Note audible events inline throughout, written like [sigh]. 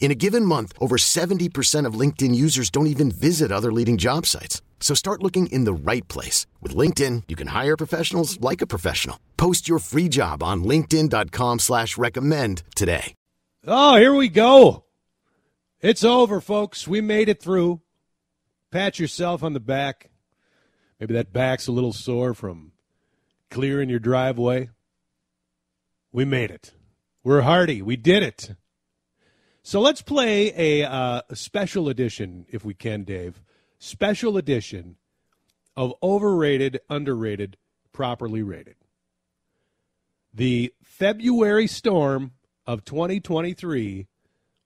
In a given month, over 70% of LinkedIn users don't even visit other leading job sites. So start looking in the right place. With LinkedIn, you can hire professionals like a professional. Post your free job on linkedin.com slash recommend today. Oh, here we go. It's over, folks. We made it through. Pat yourself on the back. Maybe that back's a little sore from clearing your driveway. We made it. We're hardy. We did it. So let's play a, uh, a special edition, if we can, Dave. Special edition of overrated, underrated, properly rated. The February storm of 2023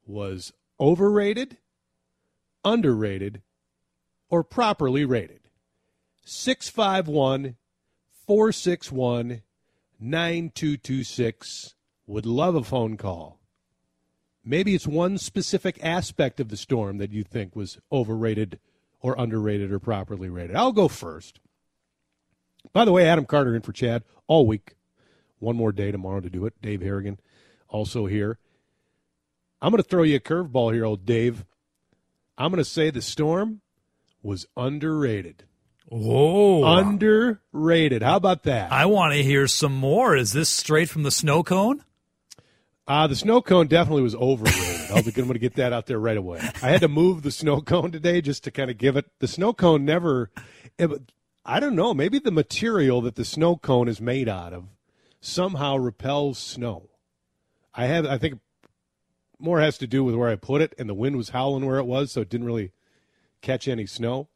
was overrated, underrated, or properly rated. 651 461 9226. Would love a phone call. Maybe it's one specific aspect of the storm that you think was overrated or underrated or properly rated. I'll go first. By the way, Adam Carter in for Chad all week. One more day tomorrow to do it. Dave Harrigan also here. I'm going to throw you a curveball here, old Dave. I'm going to say the storm was underrated. Whoa. Underrated. How about that? I want to hear some more. Is this straight from the snow cone? Uh, the snow cone definitely was overrated. I'm going to get that out there right away. I had to move the snow cone today just to kind of give it. The snow cone never. It, I don't know. Maybe the material that the snow cone is made out of somehow repels snow. I have. I think more has to do with where I put it, and the wind was howling where it was, so it didn't really catch any snow.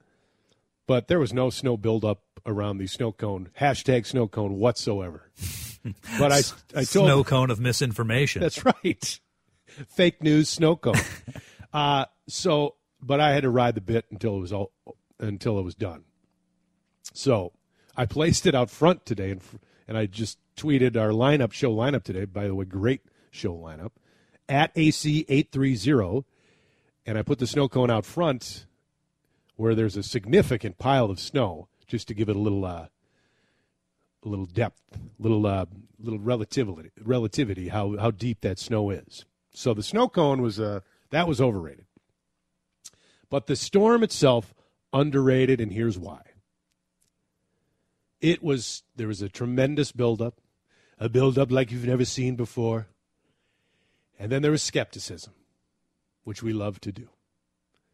But there was no snow buildup around the snow cone hashtag snow cone whatsoever. [laughs] But I, I told snow cone of misinformation. That's right. [laughs] Fake news snow cone. [laughs] uh, so, but I had to ride the bit until it was all until it was done. So, I placed it out front today, and and I just tweeted our lineup show lineup today. By the way, great show lineup at AC eight three zero, and I put the snow cone out front where there's a significant pile of snow, just to give it a little. Uh, a little depth, little uh, little relativity, relativity how how deep that snow is. So the snow cone was uh, that was overrated, but the storm itself underrated, and here's why. It was there was a tremendous buildup, a buildup like you've never seen before, and then there was skepticism, which we love to do.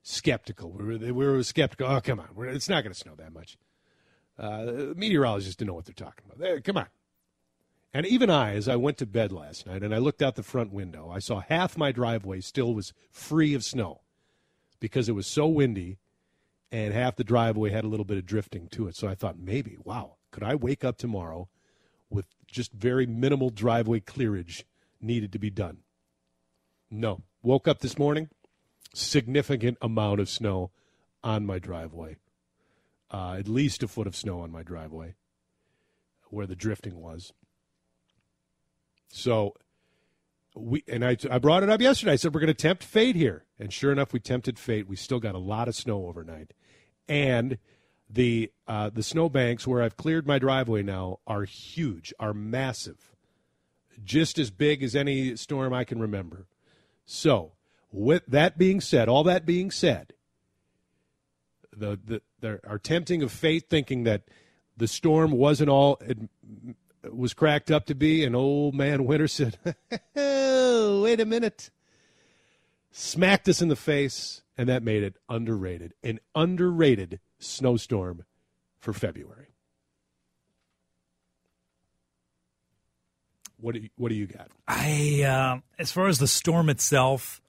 Skeptical, we were, we were skeptical. Oh, come on, it's not going to snow that much. Uh, meteorologists don't know what they're talking about. Come on. And even I, as I went to bed last night and I looked out the front window, I saw half my driveway still was free of snow because it was so windy and half the driveway had a little bit of drifting to it. So I thought, maybe, wow, could I wake up tomorrow with just very minimal driveway clearage needed to be done? No. Woke up this morning, significant amount of snow on my driveway uh, at least a foot of snow on my driveway where the drifting was. So we and I, I brought it up yesterday. I said we're going to tempt fate here, and sure enough, we tempted fate. We still got a lot of snow overnight, and the uh, the snow banks where I've cleared my driveway now are huge, are massive, just as big as any storm I can remember. So, with that being said, all that being said, the the there are tempting of fate, thinking that the storm wasn't all it was cracked up to be. And old man Winter said, oh, [laughs] "Wait a minute," smacked us in the face, and that made it underrated. An underrated snowstorm for February. What do you, what do you got? I, uh, as far as the storm itself,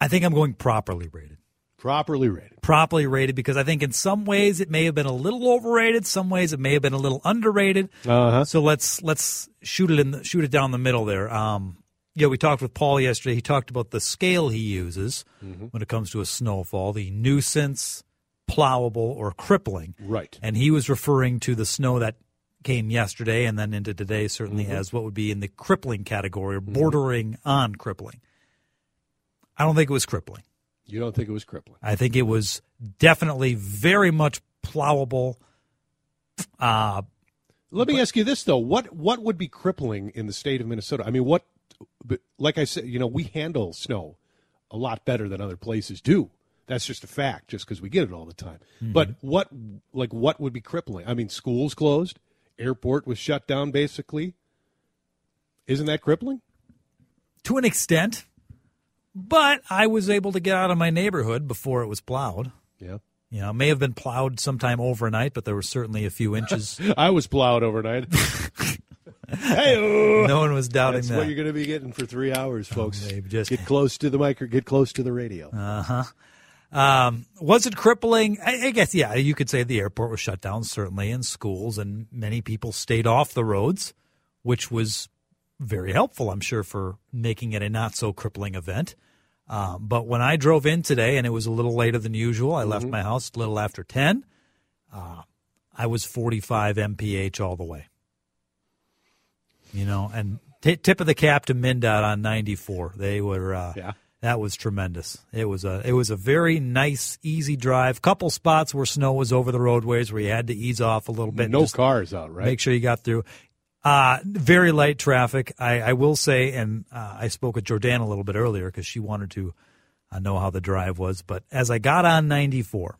I think I'm going properly rated. Properly rated. Properly rated because I think in some ways it may have been a little overrated. Some ways it may have been a little underrated. Uh-huh. So let's let's shoot it in the, shoot it down the middle there. Um, yeah, we talked with Paul yesterday. He talked about the scale he uses Mm-hmm. when it comes to a snowfall: the nuisance, plowable, or crippling. Right. And he was referring to the snow that came yesterday and then into today, certainly Mm-hmm. as what would be in the crippling category, or bordering on crippling. I don't think it was crippling. You don't think it was crippling? I think it was definitely very much plowable. Uh, Let me ask you this though: what what would be crippling in the state of Minnesota? I mean, what? Like I said, you know, we handle snow a lot better than other places do. That's just a fact, just because we get it all the time. But what, like, what would be crippling? I mean, schools closed, airport was shut down, basically. Isn't that crippling? to an extent, but I was able to get out of my neighborhood before it was plowed. Yeah, You know, it may have been plowed sometime overnight, but there were certainly a few inches. [laughs] I was plowed overnight. [laughs] hey, no one was doubting that's that. what you're going to be getting for three hours, folks. babe, just- get close to the micro, get close to the radio. Uh-huh. Um, was it crippling? I, I guess, yeah, you could say the airport was shut down, certainly, and schools, and many people stayed off the roads, which was very helpful, I'm sure, for making it a not so crippling event. Um, but when I drove in today, and it was a little later than usual, I left my house a little after 10. Uh, I was 45 mph all the way. You know, and t- tip of the cap to MnDOT on 94. They were, uh, Yeah. that was tremendous. It was a it was a very nice, easy drive. Couple spots where snow was over the roadways where you had to ease off a little bit. no cars out, right? Make sure you got through. Uh, very light traffic. I, I will say, and uh, I spoke with Jordan a little bit earlier because she wanted to uh, know how the drive was. But as I got on 94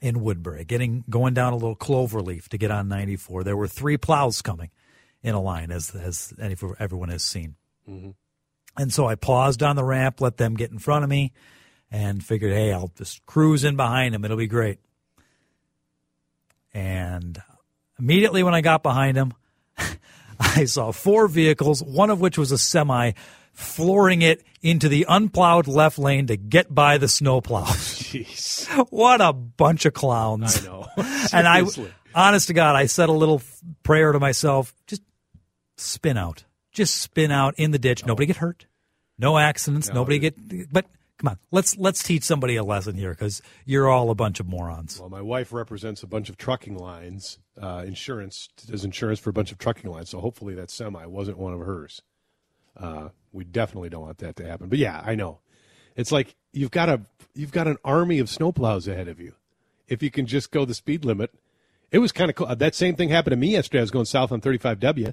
in Woodbury, getting going down a little cloverleaf to get on 94, there were three plows coming in a line, as as any, everyone has seen. And so I paused on the ramp, let them get in front of me, and figured, hey, I'll just cruise in behind them. It'll be great. And immediately when I got behind him, I saw four vehicles, one of which was a semi, flooring it into the unplowed left lane to get by the snowplow. [laughs] [laughs] Jeez, what a bunch of clowns. I know. [laughs] and I, honest to God, I said a little prayer to myself, just spin out. Just spin out in the ditch. Nobody get hurt. No accidents. Nobody get, but come on, let's, let's teach somebody a lesson here because you're all a bunch of morons. Well, my wife represents a bunch of trucking lines. Uh, insurance does insurance for a bunch of trucking lines, so hopefully that semi wasn't one of hers. Uh, we definitely don't want that to happen. But yeah, I know. It's like you've got a you've got an army of snowplows ahead of you. If you can just go the speed limit, it was kind of cool. That same thing happened to me yesterday. I was going south on 35W,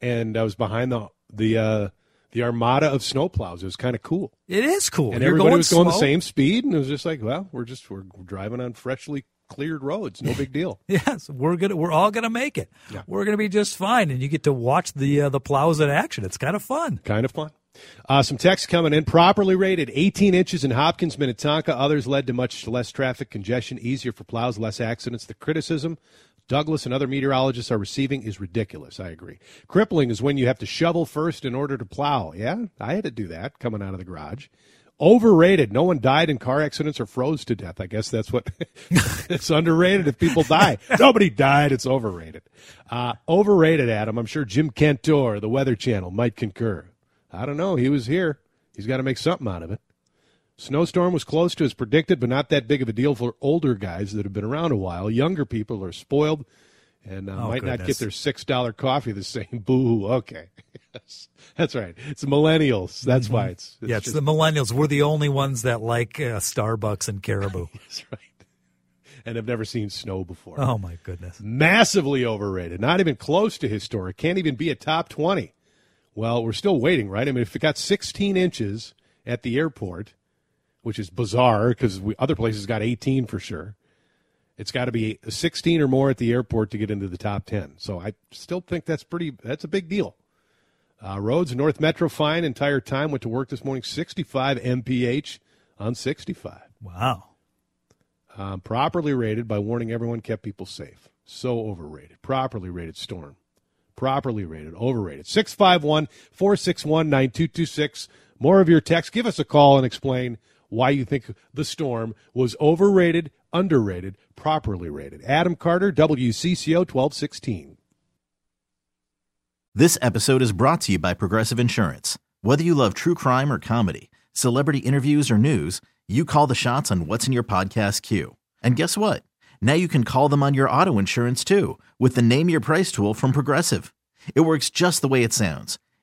and I was behind the the uh, the armada of snowplows. It was kind of cool. It is cool. and You're everybody going was going the same speed, and it was just like, well, we're just we're driving on freshly cleared roads, no big deal. [laughs] Yes, we're gonna we're all gonna make it. Yeah. We're gonna be just fine, and you get to watch the uh, the plows in action. It's kind of fun. kind of fun. Uh, some text coming in. Properly rated, 18 inches in Hopkins, Minnetonka. Others led to much less traffic congestion, easier for plows, less accidents. The criticism Douglas and other meteorologists are receiving is ridiculous. I agree. Crippling is when you have to shovel first in order to plow. Yeah, I had to do that coming out of the garage. Overrated. No one died in car accidents or froze to death. I guess that's what [laughs] it's underrated if people die. [laughs] Nobody died. It's overrated. Uh, overrated, Adam. I'm sure Jim Cantore, the Weather Channel, might concur. I don't know. He was here. He's got to make something out of it. Snowstorm was close to as predicted, but not that big of a deal for older guys that have been around a while. Younger people are spoiled and uh, Oh, might not get their six dollar coffee the [laughs] same. Boo. Okay, Yes. that's right. It's millennials. That's why it's, it's yeah, it's just- the millennials. We're the only ones that like uh, Starbucks and Caribou. [laughs] that's right. And have never seen snow before. oh my goodness. massively overrated. Not even close to historic. Can't even be a top 20. Well, we're still waiting, right? I mean, if it got 16 inches at the airport, which is bizarre because other places got 18 for sure, it's got to be 16 or more at the airport to get into the top 10. So I still think that's pretty. That's a big deal. Uh, roads North Metro fine entire time. Went to work this morning. 65 mph on 65 Wow. um, properly rated by warning everyone kept people safe. So overrated. Properly rated storm. properly rated, overrated. 651 461 9226. More of your text. Give us a call and explain why you think the storm was overrated, underrated, properly rated. Adam Carter, WCCO 1216. This episode is brought to you by Progressive Insurance. Whether you love true crime or comedy, celebrity interviews or news, you call the shots on what's in your podcast queue. And guess what? Now you can call them on your auto insurance too with the Name Your Price tool from Progressive. It works just the way it sounds.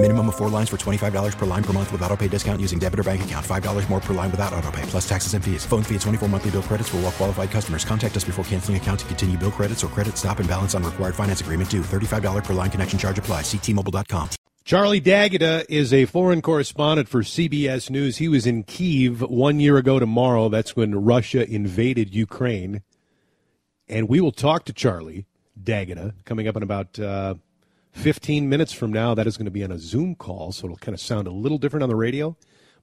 Minimum of four lines for $25 per line per month with auto pay discount using debit or bank account. $5 more per line without auto pay, plus taxes and fees. Phone fee at 24 monthly bill credits for all well qualified customers. Contact us before canceling account to continue bill credits or credit stop and balance on required finance agreement due. $35 per line connection charge apply. Ctmobile.com. Charlie D'Agata is a foreign correspondent for CBS News. He was in Kiev one year ago tomorrow. That's when Russia invaded Ukraine. And we will talk to Charlie D'Agata coming up in about uh, 15 minutes from now. That is going to be on a Zoom call, so it'll kind of sound a little different on the radio.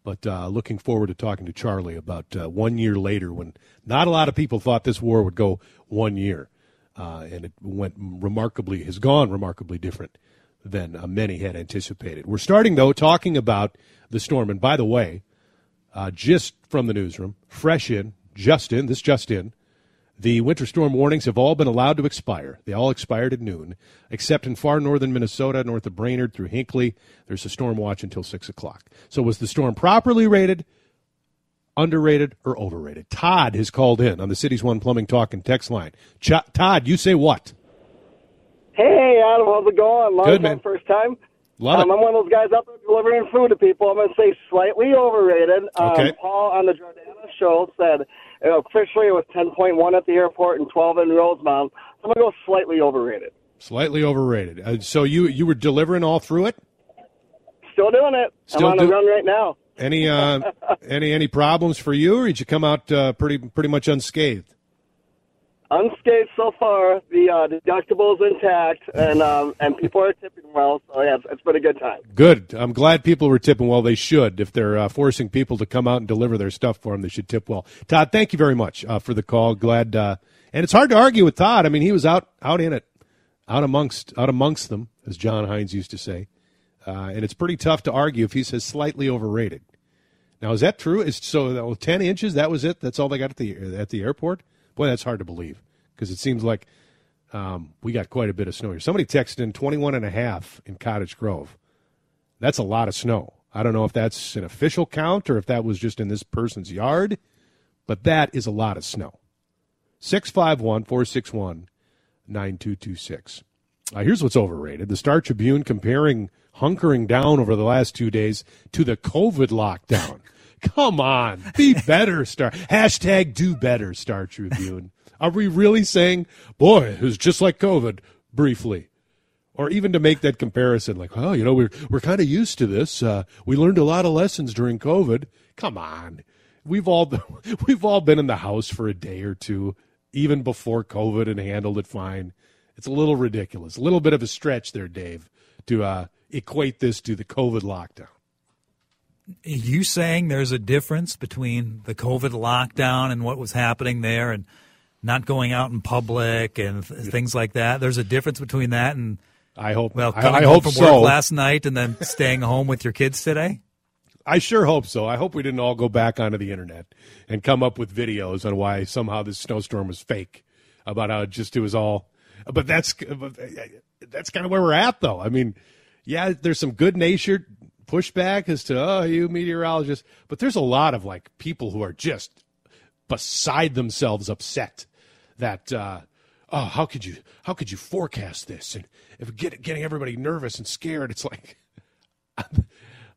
But uh, looking forward to talking to Charlie about uh, one year later when not a lot of people thought this war would go one year. Uh, and it went remarkably, has gone remarkably different than uh, many had anticipated. We're starting, though, talking about the storm. And by the way, uh, just from the newsroom, fresh in, just in, this just in, the winter storm warnings have all been allowed to expire. They all expired at noon, except in far northern Minnesota, north of Brainerd through Hinckley. There's a storm watch until 6 o'clock. So, was the storm properly rated, underrated, or overrated? Todd has called in on the City's One Plumbing Talk and Text line. Ch- Todd, you say what? Hey, Adam, how's it going? Long Good, time, man. first time. Love um, it. I'm one of those guys out there delivering food to people. I'm going to say slightly overrated. Um, Okay. Paul on the Jordana show said officially it was 10.1 at the airport and 12 in Rosemount. So I'm going to go slightly overrated. Slightly overrated. Uh, so you you were delivering all through it. Still doing it. Still I'm on do- the run right now. Any uh, [laughs] any any problems for you, or did you come out uh, pretty pretty much unscathed? Unscathed so far. The uh, deductible is intact, and um, and people are tipping well. So yeah, it's, it's been a good time. Good. I'm glad people were tipping well. They should. If they're uh, forcing people to come out and deliver their stuff for them, they should tip well. Todd, thank you very much uh, for the call. Glad. Uh, and it's hard to argue with Todd. I mean, he was out out in it, out amongst out amongst them, as John Hines used to say. Uh, and it's pretty tough to argue if he says slightly overrated. Now, is that true? Is so well, ten inches? That was it. That's all they got at the at the airport. Boy, that's hard to believe because it seems like um, we got quite a bit of snow here. Somebody texted in 21 and a half in Cottage Grove. That's a lot of snow. I don't know if that's an official count or if that was just in this person's yard, but that is a lot of snow. 651 461 9226. Uh, here's what's overrated the Star Tribune comparing hunkering down over the last two days to the COVID lockdown. Come on, be better, Star. Hashtag do better, Star Tribune. Are we really saying, boy, it was just like COVID briefly? Or even to make that comparison, like, oh, you know, we're, we're kind of used to this. Uh, we learned a lot of lessons during COVID. Come on. We've all, [laughs] we've all been in the house for a day or two, even before COVID, and handled it fine. It's a little ridiculous. A little bit of a stretch there, Dave, to uh, equate this to the COVID lockdown. You saying there's a difference between the COVID lockdown and what was happening there and not going out in public and th- things like that? There's a difference between that and I hope. well, I, coming I home hope from so. work last night and then staying home with your kids today. I sure hope so. I hope we didn't all go back onto the internet and come up with videos on why somehow this snowstorm was fake, about how it just it was all but that's that's kind of where we're at, though. I mean, yeah, there's some good natured pushback as to oh, you meteorologists, but there's a lot of like people who are just beside themselves upset that uh, oh, how could you how could you forecast this and if get, getting everybody nervous and scared? It's like [laughs]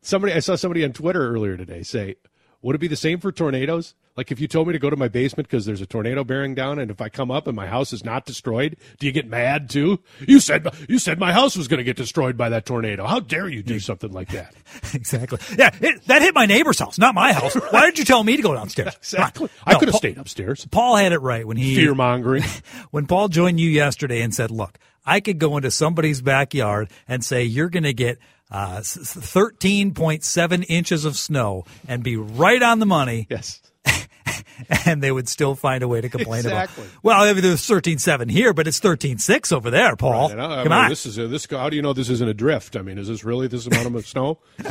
somebody I saw somebody on Twitter earlier today say, would it be the same for tornadoes? Like if you told me to go to my basement because there's a tornado bearing down, and if I come up and my house is not destroyed, do you get mad too? You said you said my house was going to get destroyed by that tornado. How dare you do something like that? [laughs] exactly. Yeah, it, that hit my neighbor's house, not my house. [laughs] Why did you tell me to go downstairs? [laughs] exactly. I could have stayed upstairs. Paul had it right when he fear mongering. when Paul joined you yesterday and said, "Look, I could go into somebody's backyard and say you're going to get." Uh, 13.7 inches of snow and be right on the money. Yes. [laughs] and they would still find a way to complain exactly. about. Well, I mean, there's 13.7 here, but it's 13.6 over there, Paul. Right. I Come mean, on. This is a, this. How do you know this isn't a drift? I mean, is this really this amount of [laughs] snow? [laughs]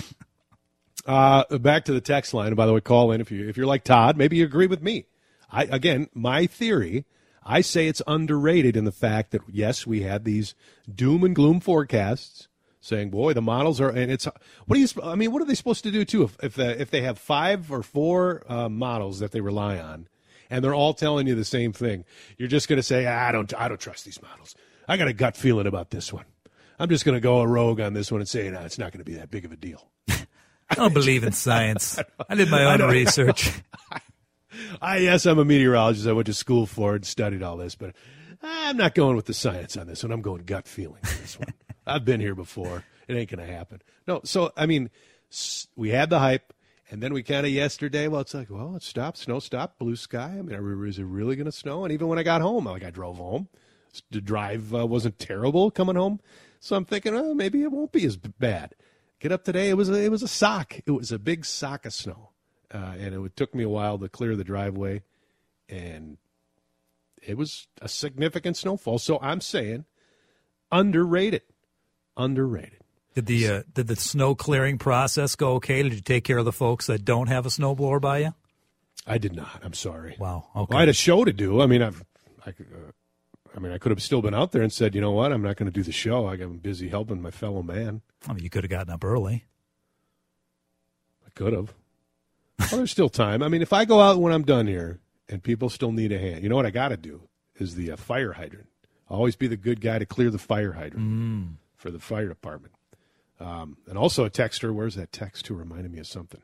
Uh, back to the text line. And by the way, call in if you if you're like Todd. Maybe you agree with me. I again, my theory. I say it's underrated in the fact that yes, we had these doom and gloom forecasts saying, "Boy, the models are." And it's what do you? I mean, what are they supposed to do too if if, the, if they have five or four uh, models that they rely on, and they're all telling you the same thing? You're just going to say, "I don't, I don't trust these models. I got a gut feeling about this one. I'm just going to go a rogue on this one and say, no, it's not going to be that big of a deal." [laughs] I don't believe in science. [laughs] I did my own research. [laughs] I yes, I'm a meteorologist. I went to school for it and studied all this, but I'm not going with the science on this one. I'm going gut feeling on this one. I've been here before. It ain't going to happen. No, so I mean, we had the hype, and then we kind of yesterday. Well, it's like, well, it stopped, snow stopped, blue sky. I mean, is it really going to snow? And even when I got home, like I drove home, the drive uh, wasn't terrible coming home. So I'm thinking, oh, maybe it won't be as bad. Get up today, it was a, it was a sock. It was a big sock of snow, uh, and it took me a while to clear the driveway, and it was a significant snowfall. So I'm saying underrated, underrated. Did the uh, did the snow clearing process go okay? Did you take care of the folks that don't have a snowblower by you? I did not. I'm sorry. Wow. Okay. Well, I had a show to do. I mean, I've, I, uh, I mean, I could have still been out there and said, you know what, I'm not going to do the show. I'm busy helping my fellow man. I mean, you could have gotten up early. I could have. well, there's still time. I mean, if I go out when I'm done here and people still need a hand, you know what I got to do is the uh, fire hydrant. I'll always be the good guy to clear the fire hydrant mm. For the fire department. Um, and also a texter. Where's that text who reminded me of something?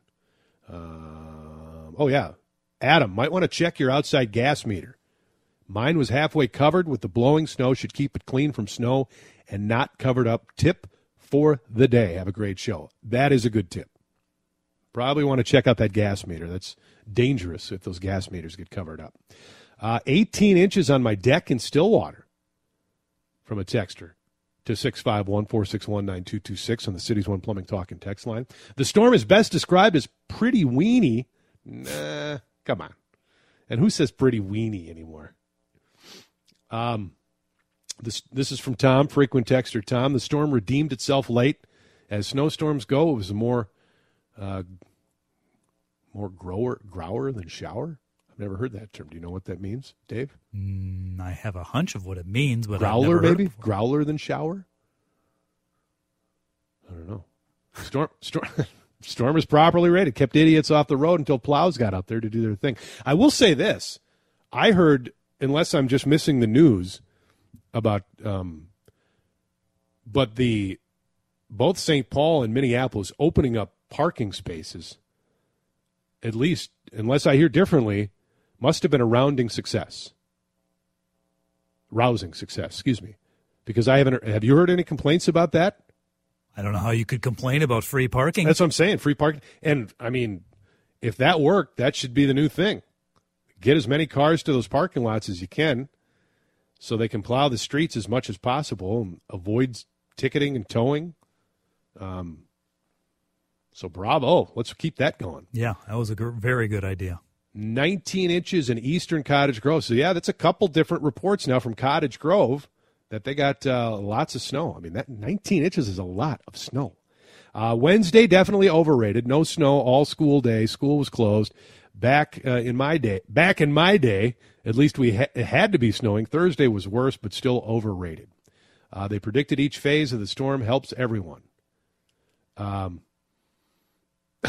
Um, oh, yeah. Adam, might want to check your outside gas meter. Mine was halfway covered with the blowing snow. Should keep it clean from snow and not covered up. Tip for the day. Have a great show. That is a good tip. Probably want to check out that gas meter. That's dangerous if those gas meters get covered up. Uh, 18 inches on my deck in Stillwater from a texter to 651 461 9226 on the City's One Plumbing Talk and Text line. The storm is best described as pretty weeny. Nah, come on. And who says pretty weeny anymore? Um, this this is from Tom, frequent texter Tom. The storm redeemed itself late. As snowstorms go, it was more uh, more grower grower than shower. I've never heard that term. Do you know what that means, Dave? Mm, I have a hunch of what it means, but growler maybe growler than shower. I don't know. Storm storm. [laughs] Storm is properly rated. Kept idiots off the road until plows got out there to do their thing. I will say this: I heard, unless I'm just missing the news about, um, but the both St. Paul and Minneapolis opening up parking spaces. At least, unless I hear differently, must have been a rounding success. Rousing success, excuse me, because I haven't. Have you heard any complaints about that? I don't know how you could complain about free parking. That's what I'm saying. Free parking. And I mean, if that worked, that should be the new thing. Get as many cars to those parking lots as you can so they can plow the streets as much as possible and avoid ticketing and towing. Um, so bravo. Let's keep that going. Yeah, that was a g- very good idea. 19 inches in eastern Cottage Grove. So, yeah, that's a couple different reports now from Cottage Grove that they got uh, lots of snow. I mean, that 19 inches is a lot of snow. Uh, Wednesday definitely overrated. No snow all school day. School was closed. Back uh, in my day, back in my day, At least we ha- it had to be snowing. Thursday was worse, but still overrated. Uh, they predicted each phase of the storm helps everyone. Um,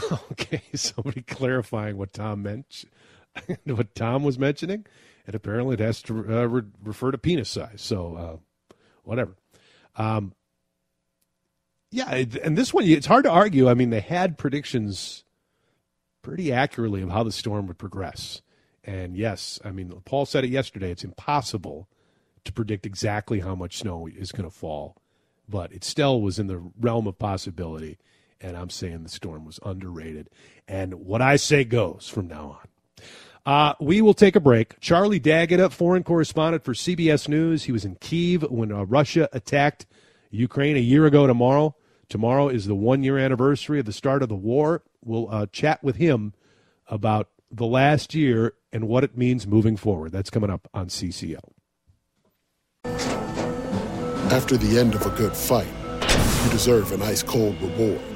[laughs] okay, somebody clarifying what Tom meant, [laughs] what Tom was mentioning, and apparently it has to uh, re- refer to penis size. So, uh, whatever. Um, yeah, and this one, it's hard to argue. I mean, they had predictions pretty accurately of how the storm would progress. And yes, I mean, Paul said it yesterday. It's impossible to predict exactly how much snow is going to fall, but it still was in the realm of possibility. And I'm saying the storm was underrated. And what I say goes from now on. Uh, we will take a break. Charlie D'Agata, foreign correspondent for CBS News. He was in Kiev when uh, Russia attacked Ukraine a year ago tomorrow. Tomorrow is the one year anniversary of the start of the war. We'll uh, chat with him about the last year and what it means moving forward. That's coming up on CCO. After the end of a good fight, you deserve an ice cold reward.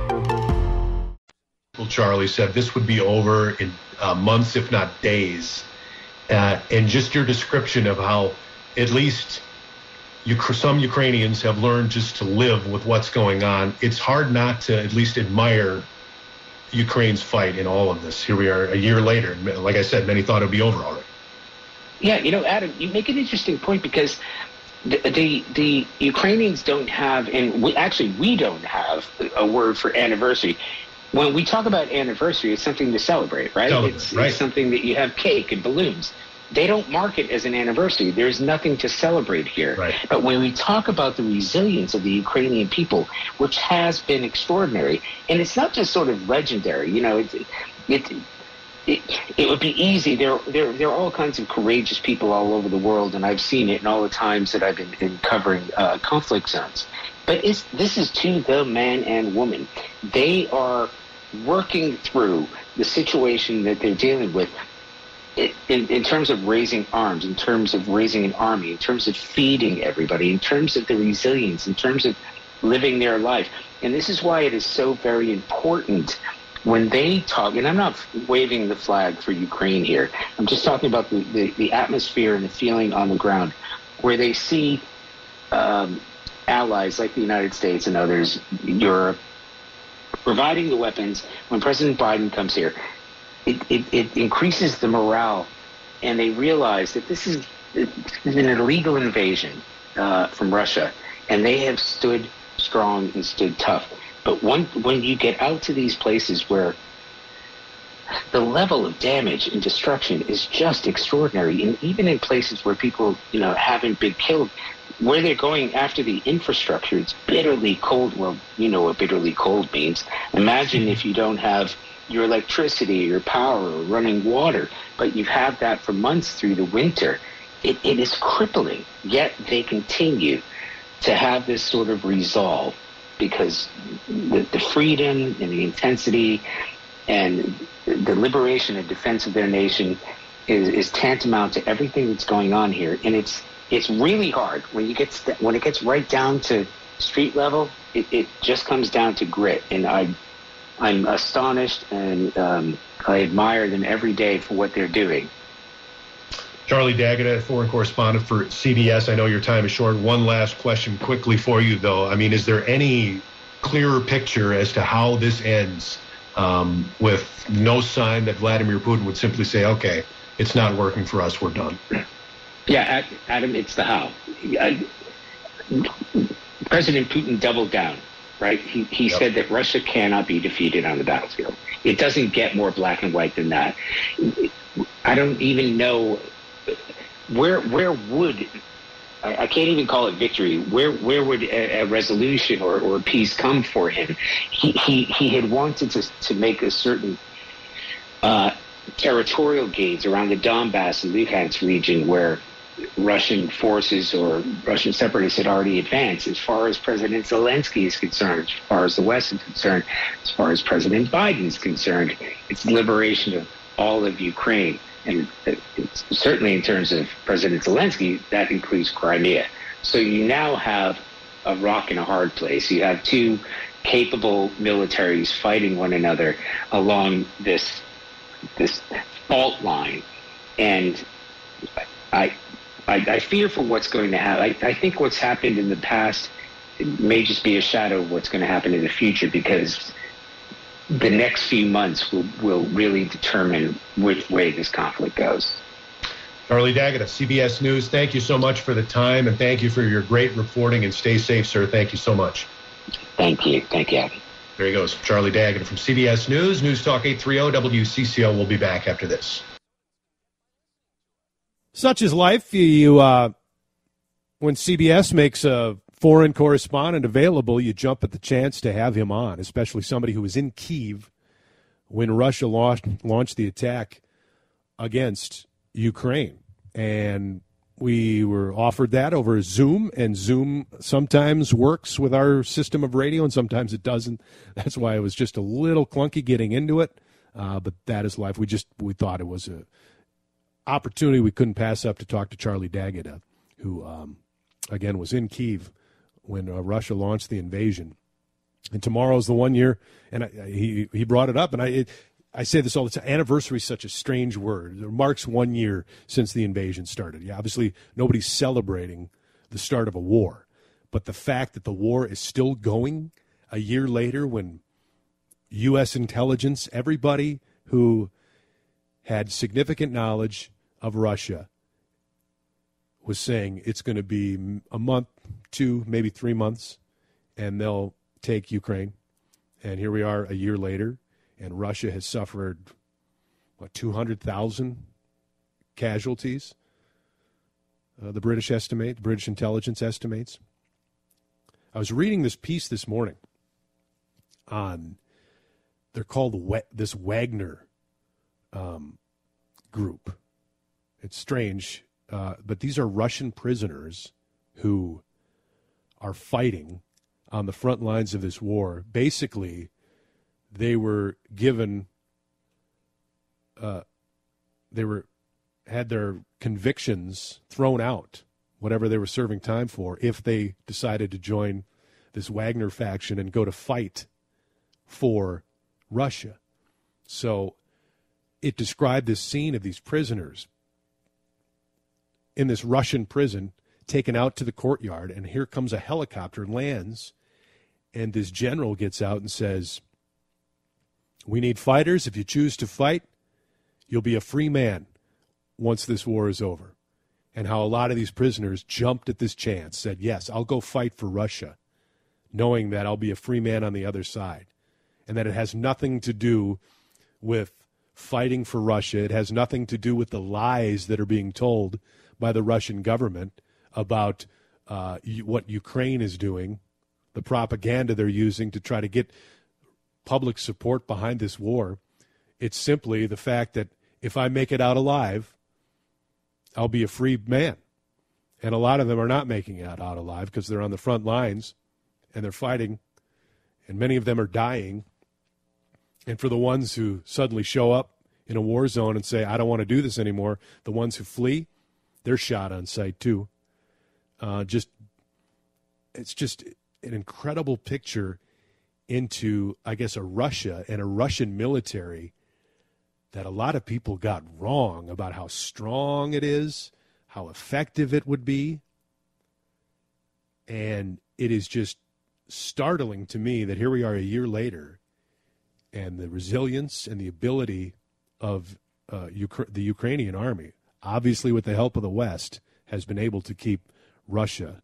Charlie said this would be over in uh, months, if not days. Uh, and just your description of how at least you, some Ukrainians have learned just to live with what's going on. It's hard not to at least admire Ukraine's fight in all of this. Here we are a year later. Like I said, many thought it would be over already. Yeah, you know, Adam, you make an interesting point because the, the, the Ukrainians don't have, and we actually we don't have a word for anniversary when we talk about anniversary, it's something to celebrate, right? Celebrate, it's, right. it's something that you have cake and balloons. They don't mark it as an anniversary. There's nothing to celebrate here. Right. But when we talk about the resilience of the Ukrainian people, which has been extraordinary, and it's not just sort of legendary, you know, it, it, it, it would be easy. There, there, there are all kinds of courageous people all over the world, and I've seen it in all the times that I've been, been covering uh, conflict zones. But it's, this is to the man and woman. They are working through the situation that they're dealing with in, in, terms of raising arms, in terms of raising an army, in terms of feeding everybody, in terms of the resilience, in terms of living their life. And this is why it is so very important when they talk, and I'm not waving the flag for Ukraine here, I'm just talking about the, the, the atmosphere and the feeling on the ground, where they see um, allies like the United States and others, Europe, providing the weapons when President Biden comes here, it, it, it increases the morale, and they realize that this is an illegal invasion uh, from Russia, and they have stood strong and stood tough. But when, when you get out to these places where the level of damage and destruction is just extraordinary, and even in places where people, you know, haven't been killed, where they're going after the infrastructure, it's bitterly cold. Well, you know what bitterly cold means. Imagine if you don't have your electricity, your power, or running water, but you have that for months through the winter. It, it is crippling. Yet they continue to have this sort of resolve because the, the freedom and the intensity and the liberation and defense of their nation is, is tantamount to everything that's going on here. And it's it's really hard when you get st- when it gets right down to street level. It, it just comes down to grit, and I I'm astonished and um, I admire them every day for what they're doing. Charlie D'Agata, foreign correspondent for CBS. I know your time is short. One last question quickly for you, though. I mean, is there any clearer picture as to how this ends um, with no sign that Vladimir Putin would simply say, okay, it's not working for us, we're done? Yeah, Adam, it's the how. President Putin doubled down, right? He, he yep. said that Russia cannot be defeated on the battlefield. It doesn't get more black and white than that. I don't even know where where would I, I can't even call it victory. Where where would a, a resolution or, or peace come for him? He he, he had wanted to to make a certain uh, territorial gains around the Donbass and Luhansk region where Russian forces or Russian separatists had already advanced. As far as President Zelensky is concerned, as far as the West is concerned, as far as President Biden is concerned, it's liberation of all of Ukraine. And certainly in terms of President Zelensky, that includes Crimea. So you now have a rock and a hard place. You have two capable militaries fighting one another along this this fault line, and I I, I fear for what's going to happen. I, I think what's happened in the past may just be a shadow of what's going to happen in the future because the next few months will, will really determine which way this conflict goes. Charlie D'Agata, CBS News, thank you so much for the time and thank you for your great reporting and stay safe, sir. Thank you so much. Thank you. Thank you, Abby. There he goes. Charlie D'Agata from CBS News, News Talk 830 WCCO. We'll be back after this. Such is life. You, uh, when CBS makes a foreign correspondent available, you jump at the chance to have him on, especially somebody who was in Kiev when Russia launched, launched the attack against Ukraine. And we were offered that over Zoom, and Zoom sometimes works with our system of radio, and sometimes it doesn't. [laughs] That's why it was just a little clunky getting into it. Uh, but that is life. We just we thought it was a opportunity we couldn't pass up to talk to Charlie D'Agata, who um, again was in Kiev when uh, Russia launched the invasion. And tomorrow's the one year, and I, he he brought it up, and I it, I say this all the time. Anniversary is such a strange word. It marks one year since the invasion started. Yeah, obviously nobody's celebrating the start of a war, but the fact that the war is still going a year later, when U.S. intelligence, everybody who had significant knowledge of Russia was saying it's going to be a month, two, maybe three months, and they'll take Ukraine. And here we are a year later, and Russia has suffered, what, 200,000 casualties? Uh, the British estimate, the British intelligence estimates. I was reading this piece this morning on, they're called this Wagner um, group. It's strange, uh, but these are Russian prisoners who are fighting on the front lines of this war. Basically, they were given, uh, they were had their convictions thrown out, whatever they were serving time for, if they decided to join this Wagner faction and go to fight for Russia. So it described this scene of these prisoners in this Russian prison taken out to the courtyard, and here comes a helicopter, lands, and this general gets out and says, We need fighters. If you choose to fight, you'll be a free man once this war is over. And how a lot of these prisoners jumped at this chance, said, Yes, I'll go fight for Russia, knowing that I'll be a free man on the other side, and that it has nothing to do with fighting for Russia. It has nothing to do with the lies that are being told by the Russian government about uh, what Ukraine is doing, the propaganda they're using to try to get public support behind this war. It's simply the fact that if I make it out alive, I'll be a free man. And a lot of them are not making it out alive because they're on the front lines and they're fighting, and many of them are dying and for the ones who suddenly show up in a war zone and say, I don't want to do this anymore, the ones who flee, they're shot on sight too. Uh, just, it's just an incredible picture into, I guess, a Russia and a Russian military that a lot of people got wrong about how strong it is, how effective it would be. And it is just startling to me that here we are a year later and the resilience and the ability of uh, Ukra- the Ukrainian army, obviously with the help of the West, has been able to keep Russia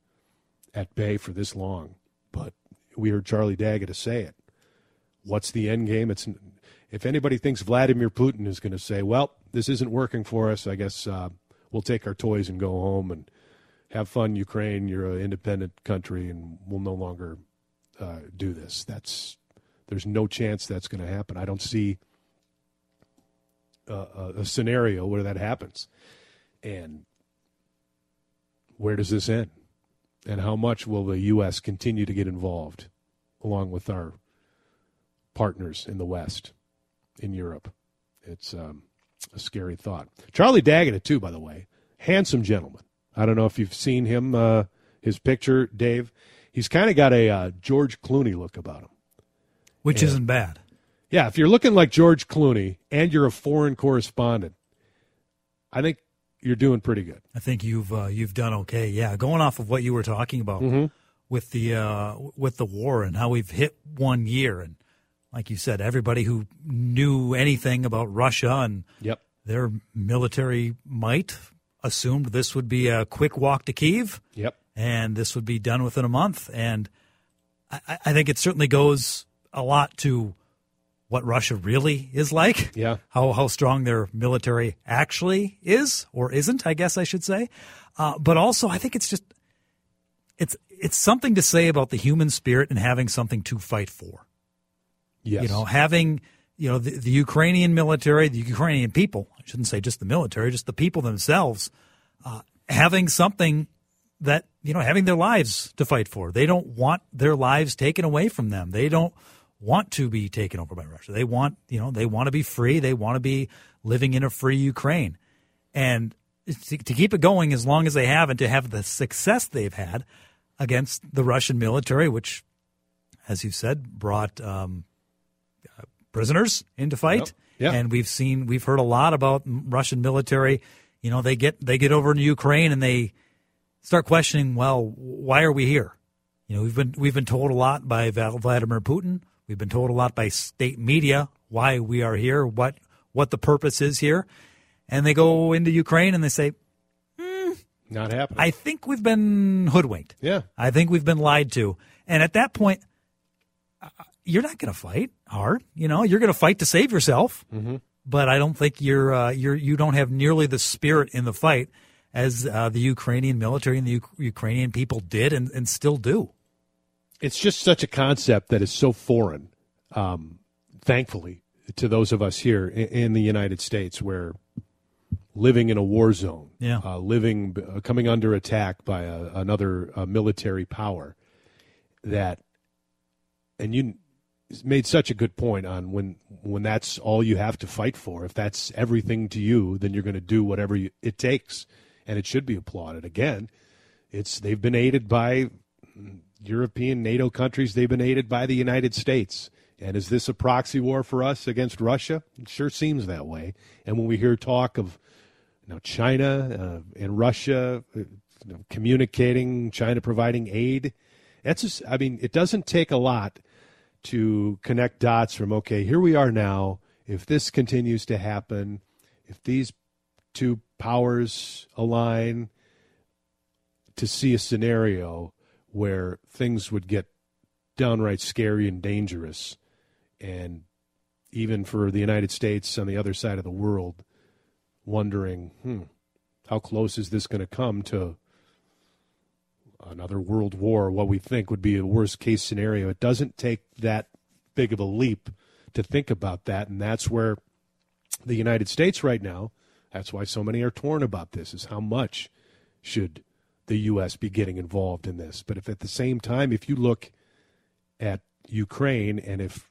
at bay for this long. But we heard Charlie D'Agata say it. What's the end game? It's if anybody thinks Vladimir Putin is going to say, "Well, this isn't working for us," I guess uh, we'll take our toys and go home and have fun, Ukraine. You're an independent country, and we'll no longer uh, do this. That's there's no chance that's going to happen. I don't see a, a scenario where that happens. And where does this end? And how much will the U.S. continue to get involved along with our partners in the West, in Europe? It's um, a scary thought. Charlie D'Agata, too, by the way, handsome gentleman. I don't know if you've seen him, uh, his picture, Dave. He's kind of got a uh, George Clooney look about him. Which And- isn't bad. Yeah, if you're looking like George Clooney and you're a foreign correspondent, I think you're doing pretty good. I think you've uh, you've done okay. Yeah, going off of what you were talking about Mhm. with the uh, with the war and how we've hit one year, and like you said, everybody who knew anything about Russia and Yep. their military might assumed this would be a quick walk to Kiev. Yep. and this would be done within a month. And I, I think it certainly goes a lot to what Russia really is like. Yeah. How how strong their military actually is or isn't, I guess I should say. Uh, but also, I think it's just it's it's something to say about the human spirit and having something to fight for. Yes. You know, having you know the, the Ukrainian military, the Ukrainian people. I shouldn't say just the military, just the people themselves, uh, having something that you know having their lives to fight for. They don't want their lives taken away from them. They don't want to be taken over by Russia. They want you know they want to be free. They want to be living in a free Ukraine, and to, to keep it going as long as they have, and to have the success they've had against the Russian military, which, as you said, brought um, uh, prisoners into fight. Yep. Yeah. And we've seen, we've heard a lot about Russian military. You know, they get they get over into Ukraine and they start questioning. Well, why are we here? You know, we've been we've been told a lot by Vladimir Putin. We've been told a lot by state media why we are here, what what the purpose is here, and they go into Ukraine and they say, Not happening. I think we've been hoodwinked. Yeah. I think we've been lied to. And at that point, uh, you're not going to fight hard. You know, you're going to fight to save yourself. Mhm. But I don't think you're uh, you're you don't have nearly the spirit in the fight as uh, the Ukrainian military and the U- Ukrainian people did and, and still do. It's just such a concept that is so foreign, um, thankfully, to those of us here in, in the United States, where living in a war zone, Yeah. uh, living, uh, coming under attack by a, another uh, military power, that, and you made such a good point on when when that's all you have to fight for. If that's everything to you, then you're going to do whatever you, it takes, and it should be applauded. Again, it's they've been aided by European NATO countries. They've been aided by the United States. And is this a proxy war for us against Russia? It sure seems that way. And when we hear talk of you know, China uh, and Russia uh, you know, communicating, China providing aid, that's just, I mean, it doesn't take a lot to connect dots from okay, here we are now. If this continues to happen, if these two powers align, to see a scenario where things would get downright scary and dangerous, and even for the United States on the other side of the world, wondering, hmm, how close is this going to come to another world war? What we think would be a worst case scenario. It doesn't take that big of a leap to think about that, and that's where the United States right now. That's why so many are torn about this. Is how much should the U.S. be getting involved in this? But if at the same time, if you look at Ukraine, and if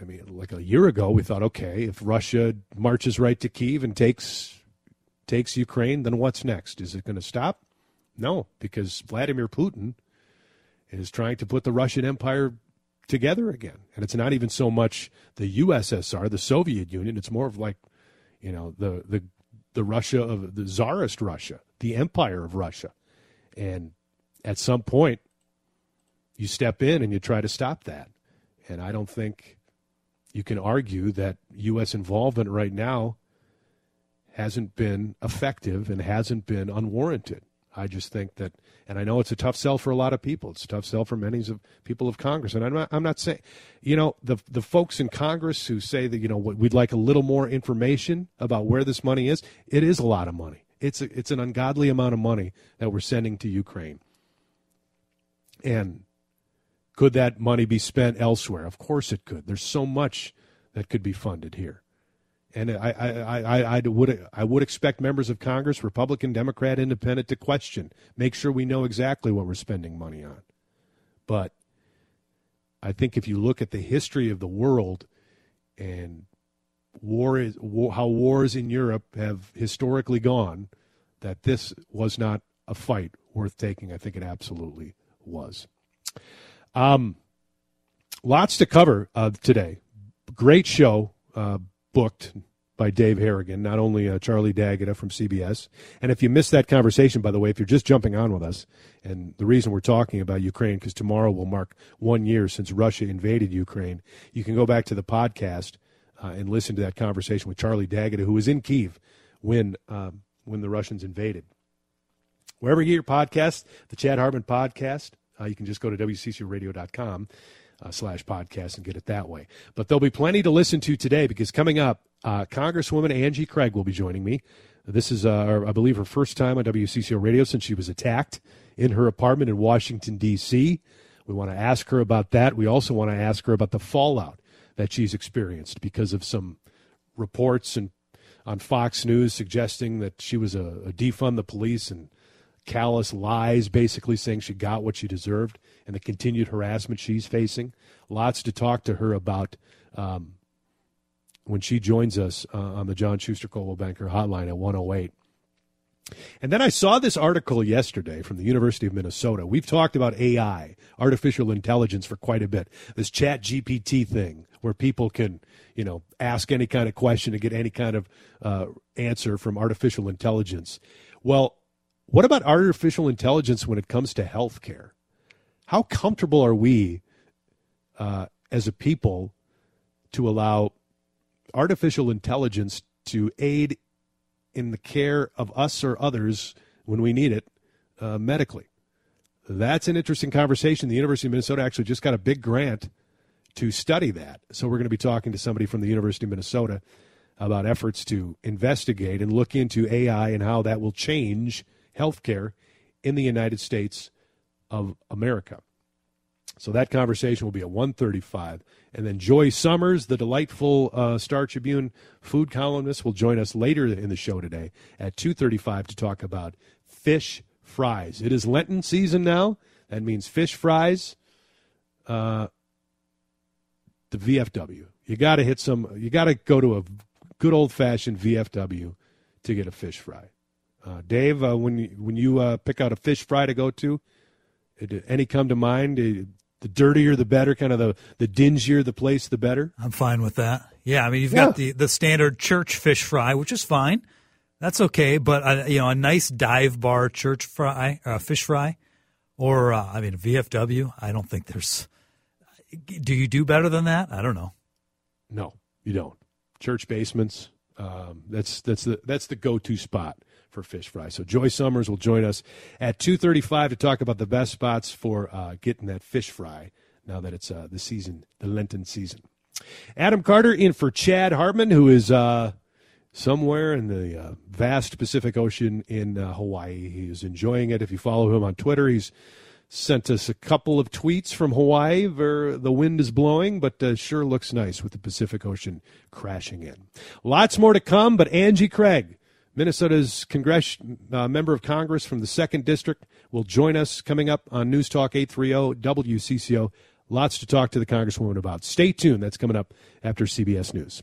I mean, like a year ago, we thought, okay, if Russia marches right to Kiev and takes takes Ukraine, then what's next? Is it going to stop? No, because Vladimir Putin is trying to put the Russian Empire together again, and it's not even so much the USSR, the Soviet Union. It's more of like, you know, the the the Russia of the Tsarist Russia, the Empire of Russia, and at some point, you step in and you try to stop that. And I don't think you can argue that U.S. involvement right now hasn't been effective and hasn't been unwarranted. I just think that, and I know it's a tough sell for a lot of people. It's a tough sell for many of people of Congress. And I'm not, I'm not saying, you know, the the folks in Congress who say that you know we'd like a little more information about where this money is. It is a lot of money. It's a, it's an ungodly amount of money that we're sending to Ukraine. And could that money be spent elsewhere? Of course it could. There's so much that could be funded here. And I, I, I, I, would I would expect members of Congress, Republican, Democrat, Independent, to question, make sure we know exactly what we're spending money on. But I think if you look at the history of the world and war is war, how wars in Europe have historically gone, that this was not a fight worth taking. I think it absolutely was. Um, lots to cover uh, today. Great show. Uh, booked by Dave Harrigan, not only uh, Charlie D'Agata from CBS. And if you missed that conversation, by the way, if you're just jumping on with us, and the reason we're talking about Ukraine, because tomorrow will mark one year since Russia invaded Ukraine, you can go back to the podcast uh, and listen to that conversation with Charlie D'Agata, who was in Kiev when um, when the Russians invaded. Wherever you get your podcast, the Chad Hartman podcast, uh, you can just go to WCCRadio.com uh, slash podcast and get it that way. But there'll be plenty to listen to today because coming up, uh, Congresswoman Angie Craig will be joining me. This is, uh, I believe, her first time on WCCO radio since she was attacked in her apartment in Washington, D.C. We want to ask her about that. We also want to ask her about the fallout that she's experienced because of some reports and on Fox News suggesting that she was a, a defund the police and callous lies, basically saying she got what she deserved and the continued harassment she's facing. Lots to talk to her about um, when she joins us uh, on the John Schuster Coldwell Banker Hotline at 108. And then I saw this article yesterday from the University of Minnesota. We've talked about AI, artificial intelligence, for quite a bit. This Chat GPT thing, where people can, you know, ask any kind of question to get any kind of uh, answer from artificial intelligence. Well, what about artificial intelligence when it comes to healthcare? How comfortable are we uh, as a people to allow artificial intelligence to aid in the care of us or others when we need it uh, medically? That's an interesting conversation. The University of Minnesota actually just got a big grant to study that. So we're going to be talking to somebody from the University of Minnesota about efforts to investigate and look into AI and how that will change healthcare in the United States of America. So that conversation will be at 135. And then Joy Summers, the delightful uh, Star Tribune food columnist, will join us later in the show today at 235 to talk about fish fries. It is Lenten season now. That means fish fries. Uh, the VFW. You got to hit some, you got to go to a good old fashioned VFW to get a fish fry. Uh, Dave, uh, when you, when you uh, pick out a fish fry to go to, any come to mind? The dirtier, the better. Kind of the the dingier the place, the better. I'm fine with that. Yeah, I mean you've yeah. got the the standard church fish fry, which is fine. That's okay, but uh, you know a nice dive bar church fry, uh, fish fry, or uh, I mean VFW. I don't think there's. Do you do better than that? I don't know. No, you don't. Church basements. Um, that's that's the that's the go to spot for fish fry. So Joy Summers will join us at 2:35 to talk about the best spots for uh, getting that fish fry. Now that it's uh, the season, the Lenten season. Adam Carter in for Chad Hartman, who is uh, somewhere in the uh, vast Pacific Ocean in uh, Hawaii. He is enjoying it. If you follow him on Twitter, he's sent us a couple of tweets from Hawaii where the wind is blowing, but uh, sure looks nice with the Pacific Ocean crashing in. Lots more to come, but Angie Craig Minnesota's Congress, uh, member of Congress from the second district will join us coming up on News Talk 830 WCCO. Lots to talk to the Congresswoman about. Stay tuned. That's coming up after CBS News.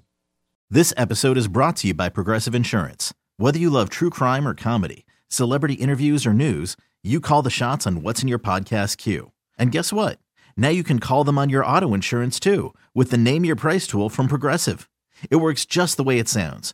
This episode is brought to you by Progressive Insurance. Whether you love true crime or comedy, celebrity interviews or news, you call the shots on what's in your podcast queue. And guess what? Now you can call them on your auto insurance too with the Name Your Price tool from Progressive. It works just the way it sounds